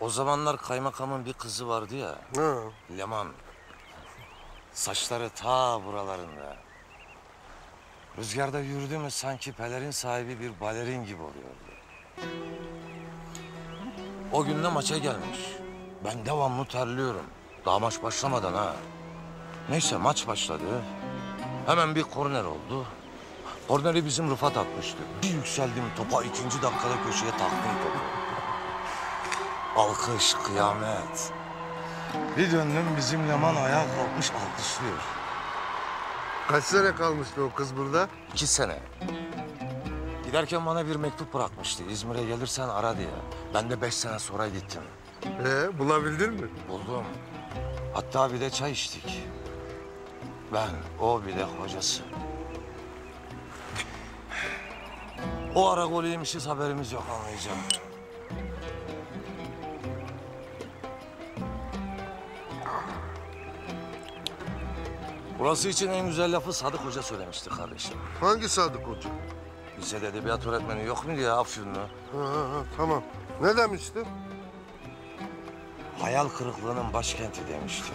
O zamanlar kaymakamın bir kızı vardı ya, Ha. Leman. Saçları ta buralarında. Rüzgarda yürüdü mü sanki pelerin sahibi bir balerin gibi oluyordu. O gün de maça gelmiş. Ben devamlı terliyorum. Daha maç başlamadan ha. Neyse maç başladı. Hemen bir korner oldu. Korneri bizim Rıfat atmıştı. Bir yükseldim topa ikinci dakikada köşeye taktım topu. Alkış, kıyamet. Bir döndüm bizim Leman ayağa kalkmış alkışlıyor. Kaç sene kalmıştı o kız burada? İki sene. Giderken bana bir mektup bırakmıştı. İzmir'e gelirsen ara diye. Ben de beş sene sonra gittim. Ee, bulabildin mi? Buldum. Hatta bir de çay içtik. Ben, o bir de hocası. O ara gol yemişiz haberimiz yok anlayacağım. Burası için en güzel lafı Sadık Hoca söylemişti kardeşim. Hangi Sadık Hoca? Lisede edebiyat öğretmeni yok muydu ya Afyonlu? Ha, ha, ha, tamam. Ne demişti? Hayal kırıklığının başkenti demişti.